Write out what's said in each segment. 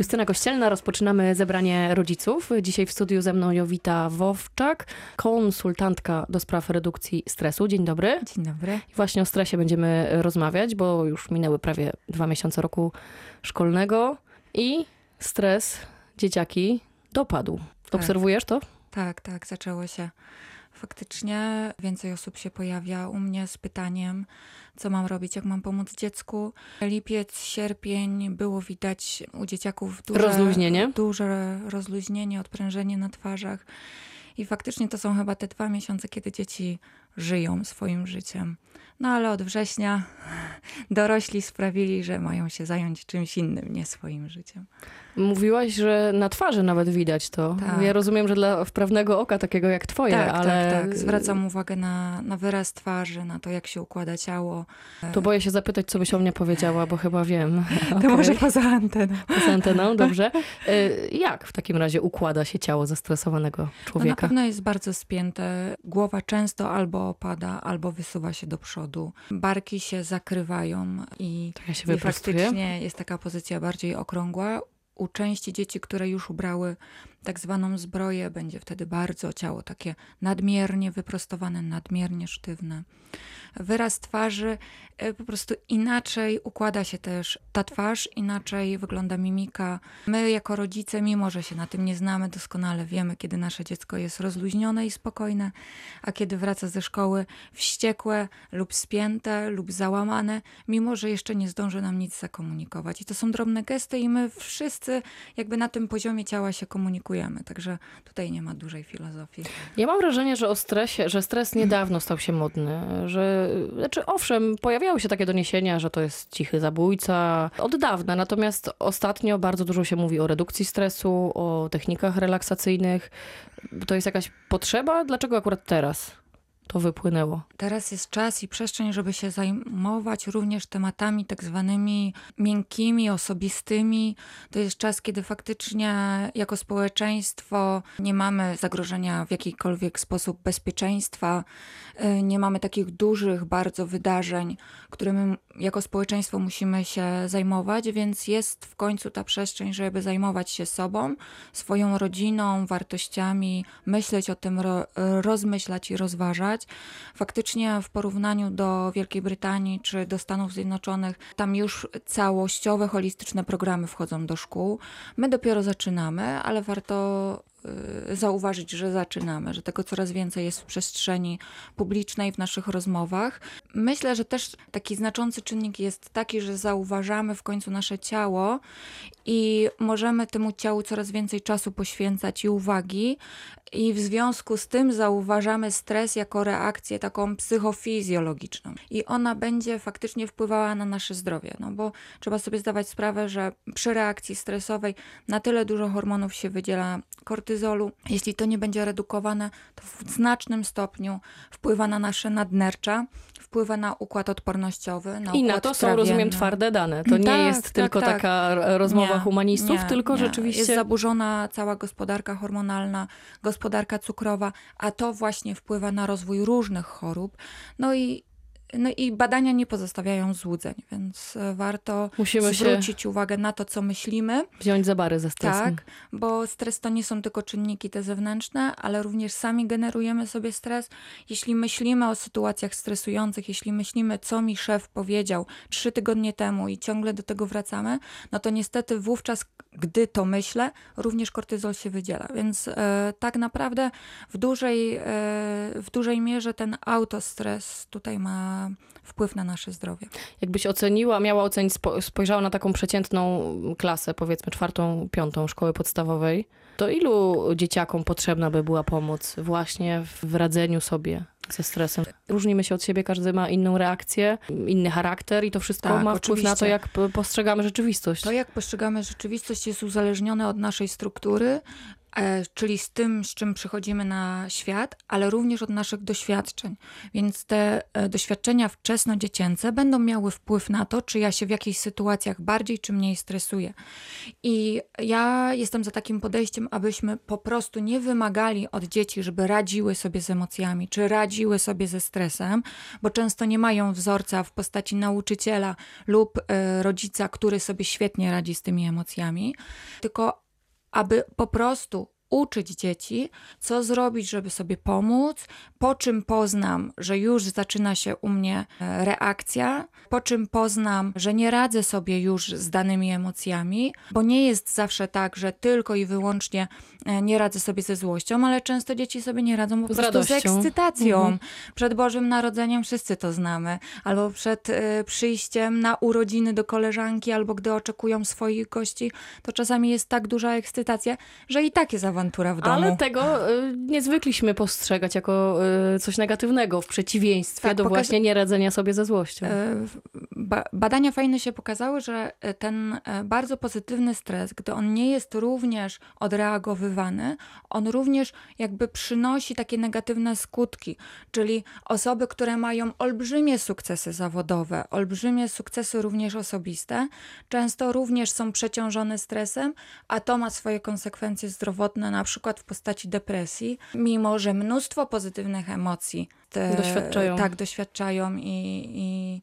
Justyna Kościelna, rozpoczynamy zebranie rodziców. Dzisiaj w studiu ze mną Jowita Wowczak, konsultantka do spraw redukcji stresu. Dzień dobry. Dzień dobry. I właśnie o stresie będziemy rozmawiać, bo już minęły prawie dwa miesiące roku szkolnego i stres dzieciaki dopadł. Obserwujesz to? Tak, tak, zaczęło się. Faktycznie więcej osób się pojawia u mnie z pytaniem, co mam robić, jak mam pomóc dziecku. Lipiec, sierpień było widać u dzieciaków duże Rozluźnienie? duże rozluźnienie, odprężenie na twarzach. I faktycznie to są chyba te dwa miesiące, kiedy dzieci żyją swoim życiem. No ale od września dorośli sprawili, że mają się zająć czymś innym, nie swoim życiem. Mówiłaś, że na twarzy nawet widać to. Tak. Ja rozumiem, że dla wprawnego oka, takiego jak twoje, tak, ale tak, tak. Zwracam uwagę na, na wyraz twarzy, na to, jak się układa ciało. to boję się zapytać, co byś o mnie powiedziała, bo chyba wiem. To Okej. może poza anteną. Z anteną, dobrze. Y, Jak w takim razie układa się ciało zestresowanego No na człowieka? pewno jest bardzo spięte. Głowa często albo opada, albo wysuwa się do przodu. Barki się zakrywają i, Tak ja się i faktycznie jest taka pozycja bardziej okrągła. U części dzieci, które już ubrały tak zwaną zbroję, będzie wtedy bardzo ciało takie nadmiernie wyprostowane, nadmiernie sztywne. Wyraz twarzy e, po prostu inaczej układa się też ta twarz, inaczej wygląda mimika. My jako rodzice, mimo że się na tym nie znamy, doskonale wiemy, kiedy nasze dziecko jest rozluźnione i spokojne, a kiedy wraca ze szkoły wściekłe lub spięte lub załamane, mimo że jeszcze nie zdąży nam nic zakomunikować. I to są drobne gesty i my wszyscy jakby na tym poziomie ciała się komunikujemy, także tutaj nie ma dużej filozofii. Ja mam wrażenie, że o stresie, że stres niedawno stał się modny, że znaczy owszem, pojawiały się takie doniesienia, że to jest cichy zabójca od dawna, natomiast ostatnio bardzo dużo się mówi o redukcji stresu, o technikach relaksacyjnych. To jest jakaś potrzeba? Dlaczego akurat teraz to wypłynęło? Teraz jest czas i przestrzeń, żeby się zajmować również tematami tak zwanymi miękkimi, osobistymi. To jest czas, kiedy faktycznie jako społeczeństwo nie mamy zagrożenia w jakikolwiek sposób bezpieczeństwa, y, nie mamy takich dużych bardzo wydarzeń, którymi jako społeczeństwo musimy się zajmować, więc jest w końcu ta przestrzeń, żeby zajmować się sobą, swoją rodziną, wartościami, myśleć o tym, ro, rozmyślać i rozważać. Faktycznie w porównaniu do Wielkiej Brytanii czy do Stanów Zjednoczonych, tam już całościowe, holistyczne programy wchodzą do szkół. My dopiero zaczynamy, ale warto zauważyć, że zaczynamy, że tego coraz więcej jest w przestrzeni publicznej, w naszych rozmowach. Myślę, że też taki znaczący czynnik jest taki, że zauważamy w końcu nasze ciało i możemy temu ciału coraz więcej czasu poświęcać i uwagi. I w związku z tym zauważamy stres jako reakcję taką psychofizjologiczną. I ona będzie faktycznie wpływała na nasze zdrowie. No bo trzeba sobie zdawać sprawę, że przy reakcji stresowej na tyle dużo hormonów się wydziela kortyzolu. Jeśli to nie będzie redukowane, to w znacznym stopniu wpływa na nasze nadnercza, wpływa na układ odpornościowy. Na I na układ to są, rozumiem, trawienny. twarde dane. To nie Tak, jest tak, tylko tak. taka rozmowa Nie, humanistów, nie, tylko nie. rzeczywiście... Jest zaburzona cała gospodarka hormonalna, gospodarka cukrowa, a to właśnie wpływa na rozwój różnych chorób. No i, no i badania nie pozostawiają złudzeń, więc e, warto Musimy zwrócić uwagę na to, co myślimy. wziąć za bary ze stresem. Tak, bo stres to nie są tylko czynniki te zewnętrzne, ale również sami generujemy sobie stres. Jeśli myślimy o sytuacjach stresujących, jeśli myślimy, co mi szef powiedział trzy tygodnie temu i ciągle do tego wracamy, no to niestety wówczas, gdy to myślę, również kortyzol się wydziela. Więc e, tak naprawdę w dużej, e, w dużej mierze ten autostres tutaj ma wpływ na nasze zdrowie. Jakbyś oceniła, miała ocenić, spo, spojrzała na taką przeciętną klasę, powiedzmy czwartą, piątą szkoły podstawowej, to ilu dzieciakom potrzebna by była pomoc właśnie w radzeniu sobie ze stresem? Różnimy się od siebie, każdy ma inną reakcję, inny charakter i to wszystko Tak, ma wpływ na to, oczywiście. jak postrzegamy rzeczywistość. To, jak postrzegamy rzeczywistość, jest uzależnione od naszej struktury, czyli z tym, z czym przychodzimy na świat, ale również od naszych doświadczeń. Więc te e, doświadczenia wczesnodziecięce będą miały wpływ na to, czy ja się w jakichś sytuacjach bardziej czy mniej stresuję. I ja jestem za takim podejściem, abyśmy po prostu nie wymagali od dzieci, żeby radziły sobie z emocjami, czy radziły sobie ze stresem, bo często nie mają wzorca w postaci nauczyciela lub e, rodzica, który sobie świetnie radzi z tymi emocjami, tylko aby po prostu uczyć dzieci, co zrobić, żeby sobie pomóc, po czym poznam, że już zaczyna się u mnie e, reakcja, po czym poznam, że nie radzę sobie już z danymi emocjami, bo nie jest zawsze tak, że tylko i wyłącznie e, nie radzę sobie ze złością, ale często dzieci sobie nie radzą po Z prostu z radością. ekscytacją. Mhm. Przed Bożym Narodzeniem wszyscy to znamy, albo przed e, przyjściem na urodziny do koleżanki, albo gdy oczekują swoich gości, to czasami jest tak duża ekscytacja, że i tak jest awantura w domu. Ale tego y, nie zwykliśmy postrzegać jako y, coś negatywnego, w przeciwieństwie Tak, do pokaz- właśnie nieradzenia sobie ze złością. W- Ba badania fajne się pokazały, że e, ten e, bardzo pozytywny stres, gdy on nie jest również odreagowywany, on również jakby przynosi takie negatywne skutki. Czyli osoby, które mają olbrzymie sukcesy zawodowe, olbrzymie sukcesy również osobiste, często również są przeciążone stresem, a to ma swoje konsekwencje zdrowotne, na przykład w postaci depresji, mimo że mnóstwo pozytywnych emocji te, Doświadczają. Tak, doświadczają i, i,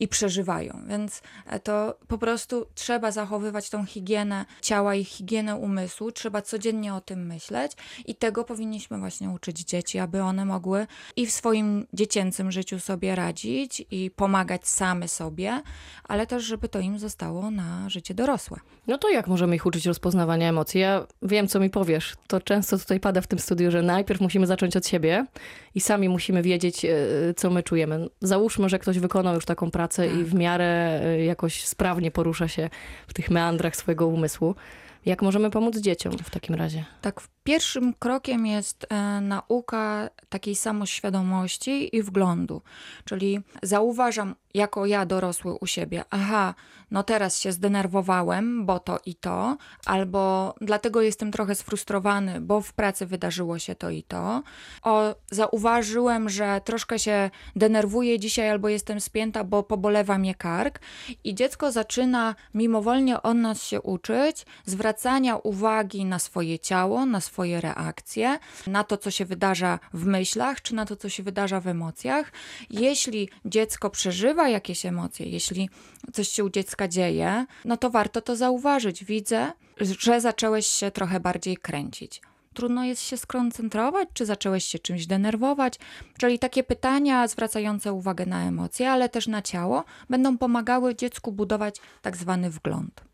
i przeżywają. Więc e, to po prostu trzeba zachowywać tą higienę ciała i higienę umysłu. Trzeba codziennie o tym myśleć i tego powinniśmy właśnie uczyć dzieci, aby one mogły i w swoim dziecięcym życiu sobie radzić i pomagać same sobie, ale też, żeby to im zostało na życie dorosłe. No to jak możemy ich uczyć rozpoznawania emocji? Ja wiem, co mi powiesz. To często tutaj pada w tym studiu, że najpierw musimy zacząć od siebie i sami musimy wiedzieć, e, co my czujemy. Załóżmy, że ktoś wykonał już taką pracę i w miarę e, jakoś sprawnie porusza się w tych meandrach swojego umysłu. Jak możemy pomóc dzieciom w takim razie? Tak, pierwszym krokiem jest e, nauka takiej samoświadomości i wglądu. Czyli zauważam jako ja dorosły u siebie, aha, no teraz się zdenerwowałem, bo to i to, albo dlatego jestem trochę sfrustrowany, bo w pracy wydarzyło się to i to. O, zauważyłem, że troszkę się denerwuję dzisiaj, albo jestem spięta, bo pobolewa mnie kark. I dziecko zaczyna mimowolnie od nas się uczyć zwracania uwagi na swoje ciało, na swoje reakcje, na to, co się wydarza w myślach, czy na to, co się wydarza w emocjach. Jeśli dziecko przeżywa jakieś emocje, jeśli coś się u dziecka dzieje, no to warto to zauważyć. Widzę, że zacząłeś się trochę bardziej kręcić. Trudno jest się skoncentrować, czy zacząłeś się czymś denerwować. Czyli takie pytania zwracające uwagę na emocje, ale też na ciało, będą pomagały dziecku budować tak zwany wgląd.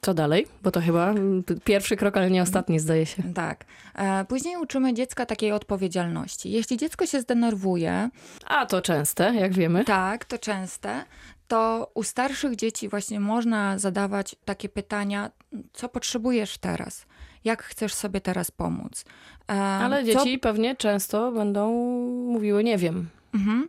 Co dalej? Bo to chyba mm, pierwszy krok, ale nie ostatni, zdaje się. Tak. E, Później uczymy dziecka takiej odpowiedzialności. Jeśli dziecko się zdenerwuje, A to częste, jak wiemy. tak, to częste, to u starszych dzieci właśnie można zadawać takie pytania, co potrzebujesz teraz? Jak chcesz sobie teraz pomóc? E, Ale co dzieci pewnie często będą mówiły, nie wiem. Mhm.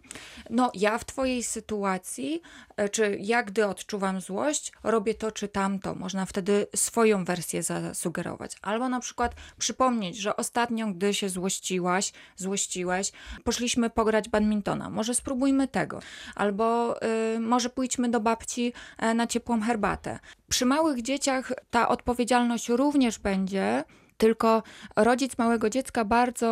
No, ja w Twojej sytuacji, e, czy ja gdy odczuwam złość, robię to czy tamto. Można wtedy swoją wersję zasugerować. Albo na przykład przypomnieć, że ostatnio, gdy się złościłaś, złościłeś, poszliśmy pograć badmintona. Może spróbujmy tego. Albo y, może pójdźmy do babci e, na ciepłą herbatę. Przy małych dzieciach ta odpowiedzialność również będzie. Tylko rodzic małego dziecka bardzo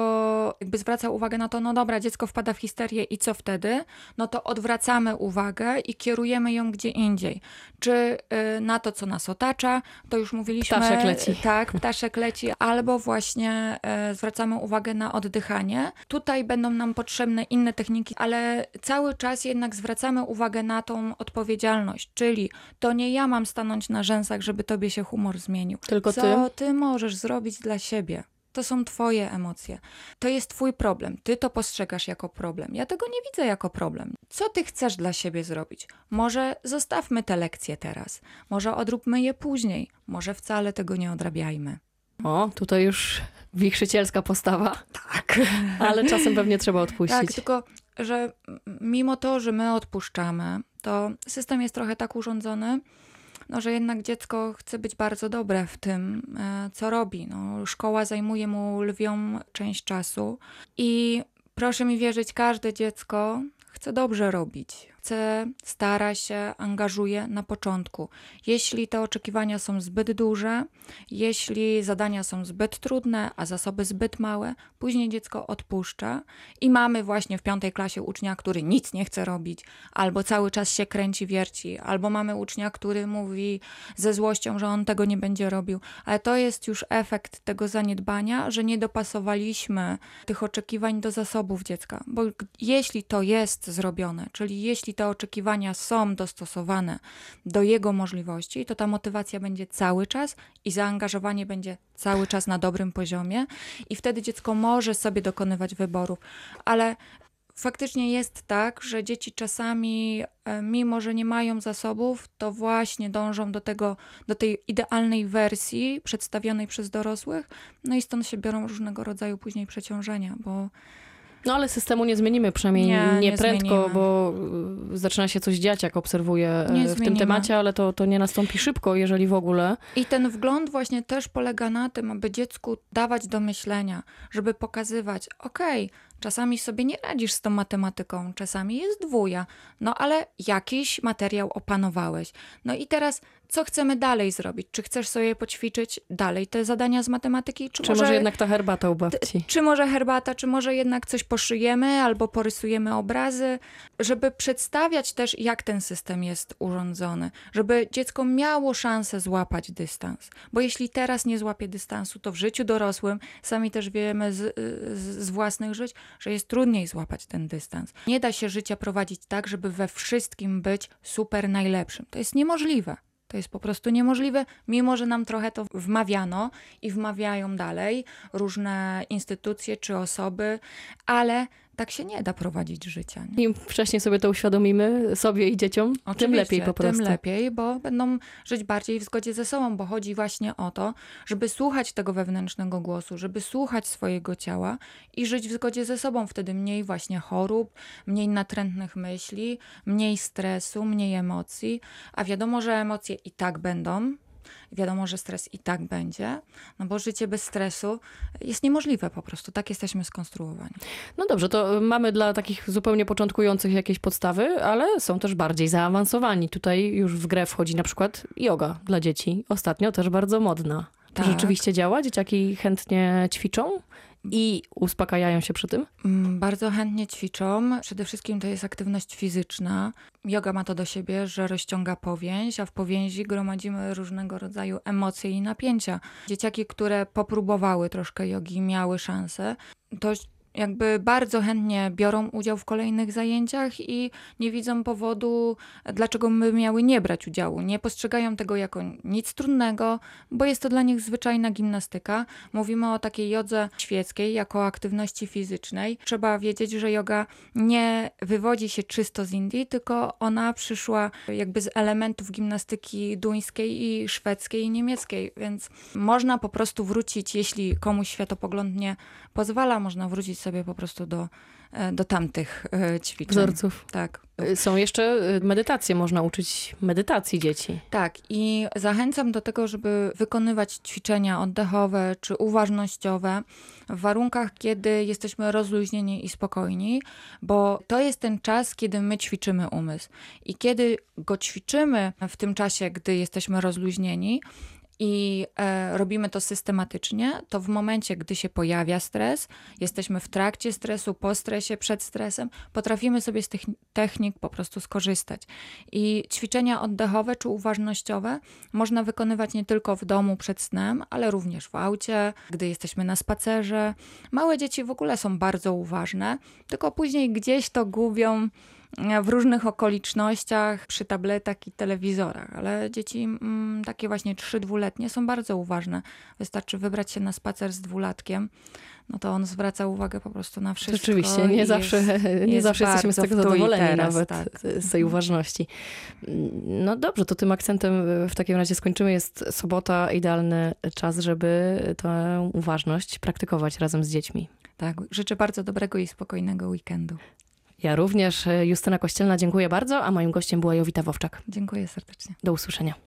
jakby zwraca uwagę na to, no dobra, dziecko wpada w histerię i co wtedy? No to odwracamy uwagę i kierujemy ją gdzie indziej. Czy y, na to, co nas otacza, to już mówiliśmy. Ptaszek leci. Tak, ptaszek leci, albo właśnie y, zwracamy uwagę na oddychanie. Tutaj będą nam potrzebne inne techniki, ale cały czas jednak zwracamy uwagę na tą odpowiedzialność, czyli to nie ja mam stanąć na rzęsach, żeby tobie się humor zmienił. Tylko Co ty. ty możesz zrobić dla siebie? To są twoje emocje. To jest twój problem. Ty to postrzegasz jako problem. Ja tego nie widzę jako problem. Co ty chcesz dla siebie zrobić? Może zostawmy te lekcje teraz. Może odróbmy je później. Może wcale tego nie odrabiajmy. O, tutaj już wichrzycielska postawa, Tak. ale czasem pewnie trzeba odpuścić. Tak, tylko że mimo to, że my odpuszczamy, to system jest trochę tak urządzony, no, że jednak dziecko chce być bardzo dobre w tym, e, co robi. No, szkoła zajmuje mu lwią część czasu i proszę mi wierzyć, każde dziecko chce dobrze robić. Chce, stara się, angażuje na początku. Jeśli te oczekiwania są zbyt duże, jeśli zadania są zbyt trudne, a zasoby zbyt małe, później dziecko odpuszcza i mamy właśnie w piątej klasie ucznia, który nic nie chce robić, albo cały czas się kręci, wierci, albo mamy ucznia, który mówi ze złością, że on tego nie będzie robił. Ale to jest już efekt tego zaniedbania, że nie dopasowaliśmy tych oczekiwań do zasobów dziecka. Bo jeśli to jest zrobione, czyli jeśli te oczekiwania są dostosowane do jego możliwości, to ta motywacja będzie cały czas i zaangażowanie będzie cały czas na dobrym poziomie i wtedy dziecko może sobie dokonywać wyborów, ale faktycznie jest tak, że dzieci czasami, e, mimo że nie mają zasobów, to właśnie dążą do tego, do tej idealnej wersji przedstawionej przez dorosłych, no i stąd się biorą różnego rodzaju później przeciążenia, bo No ale systemu nie zmienimy, przynajmniej Nie, nie, prędko, zmienimy. bo y, zaczyna się coś dziać, jak obserwuję Nie w tym zmienimy. temacie, ale to, to nie nastąpi szybko, jeżeli w ogóle. I ten wgląd właśnie też polega na tym, aby dziecku dawać do myślenia, żeby pokazywać, okej, czasami sobie nie radzisz z tą matematyką, czasami jest dwuja, no ale jakiś materiał opanowałeś. No i teraz, co chcemy dalej zrobić? Czy chcesz sobie poćwiczyć dalej te zadania z matematyki? Czy, Czy może jednak ta herbata u babci? czy może herbata, czy może jednak coś poszyjemy albo porysujemy obrazy, żeby przedstawiać też, jak ten system jest urządzony, żeby dziecko miało szansę złapać dystans. Bo jeśli teraz nie złapie dystansu, to w życiu dorosłym, sami też wiemy z, z, z własnych żyć, że jest trudniej złapać ten dystans. Nie da się życia prowadzić tak, żeby we wszystkim być super najlepszym. To jest niemożliwe. To jest po prostu niemożliwe, mimo że nam trochę to wmawiano i wmawiają dalej różne instytucje czy osoby, ale tak się nie da prowadzić życia. Nie? Im wcześniej sobie to uświadomimy, sobie i dzieciom, tym Oczywiście, lepiej po prostu. Tym lepiej, bo będą żyć bardziej w zgodzie ze sobą, bo chodzi właśnie o to, żeby słuchać tego wewnętrznego głosu, żeby słuchać swojego ciała i żyć w zgodzie ze sobą. Wtedy mniej właśnie chorób, mniej natrętnych myśli, mniej stresu, mniej emocji. A wiadomo, że emocje i tak będą. Wiadomo, że stres i tak będzie, no bo życie bez stresu jest niemożliwe po prostu. Tak jesteśmy skonstruowani. No dobrze, to mamy dla takich zupełnie początkujących jakieś podstawy, ale są też bardziej zaawansowani. Tutaj już w grę wchodzi na przykład yoga dla dzieci. Ostatnio też bardzo modna. To Tak. rzeczywiście działa? Dzieciaki chętnie ćwiczą i uspokajają się przy tym? Mm, Bardzo chętnie ćwiczą. Przede wszystkim to jest aktywność fizyczna. Yoga ma to do siebie, że rozciąga powięź, a w powięzi gromadzimy różnego rodzaju emocje i napięcia. Dzieciaki, które popróbowały troszkę jogi, miały szansę, to jakby bardzo chętnie biorą udział w kolejnych zajęciach i nie widzą powodu, dlaczego my miały nie brać udziału. Nie postrzegają tego jako nic trudnego, bo jest to dla nich zwyczajna gimnastyka. Mówimy o takiej jodze świeckiej jako aktywności fizycznej. Trzeba wiedzieć, że yoga nie wywodzi się czysto z Indii, tylko ona przyszła jakby z elementów gimnastyki duńskiej i szwedzkiej i niemieckiej, więc można po prostu wrócić, jeśli komuś światopogląd nie pozwala, można wrócić sobie po prostu do, e, do tamtych e, ćwiczeń. Wzorców. Tak. Y, Są jeszcze y, medytacje, można uczyć medytacji dzieci. Tak, i zachęcam do tego, żeby wykonywać ćwiczenia oddechowe czy uważnościowe w warunkach, kiedy jesteśmy rozluźnieni i spokojni, bo to jest ten czas, kiedy my ćwiczymy umysł. I kiedy go ćwiczymy w tym czasie, gdy jesteśmy rozluźnieni, i e, robimy to systematycznie, to w momencie, gdy się pojawia stres, jesteśmy w trakcie stresu, po stresie, przed stresem, potrafimy sobie z tych technik po prostu skorzystać. I ćwiczenia oddechowe czy uważnościowe można wykonywać nie tylko w domu przed snem, ale również w aucie, gdy jesteśmy na spacerze. Małe dzieci w ogóle są bardzo uważne, tylko później gdzieś to gubią w różnych okolicznościach, przy tabletach i telewizorach, ale dzieci mm, takie właśnie 3-2-letnie są bardzo uważne. Wystarczy wybrać się na spacer z dwulatkiem, no to on zwraca uwagę po prostu na wszystko. Rzeczywiście, nie zawsze, jest- nie jest zawsze jesteśmy z tego zadowoleni teraz, nawet tak. z tej uważności. No dobrze, to tym akcentem w takim razie skończymy. Jest sobota, idealny czas, żeby tę uważność praktykować razem z dziećmi. Tak, życzę bardzo dobrego i spokojnego weekendu. Ja również, y, Justyna Kościelna, dziękuję bardzo, a moim gościem była Jowita Wowczak. Dziękuję serdecznie. Do usłyszenia.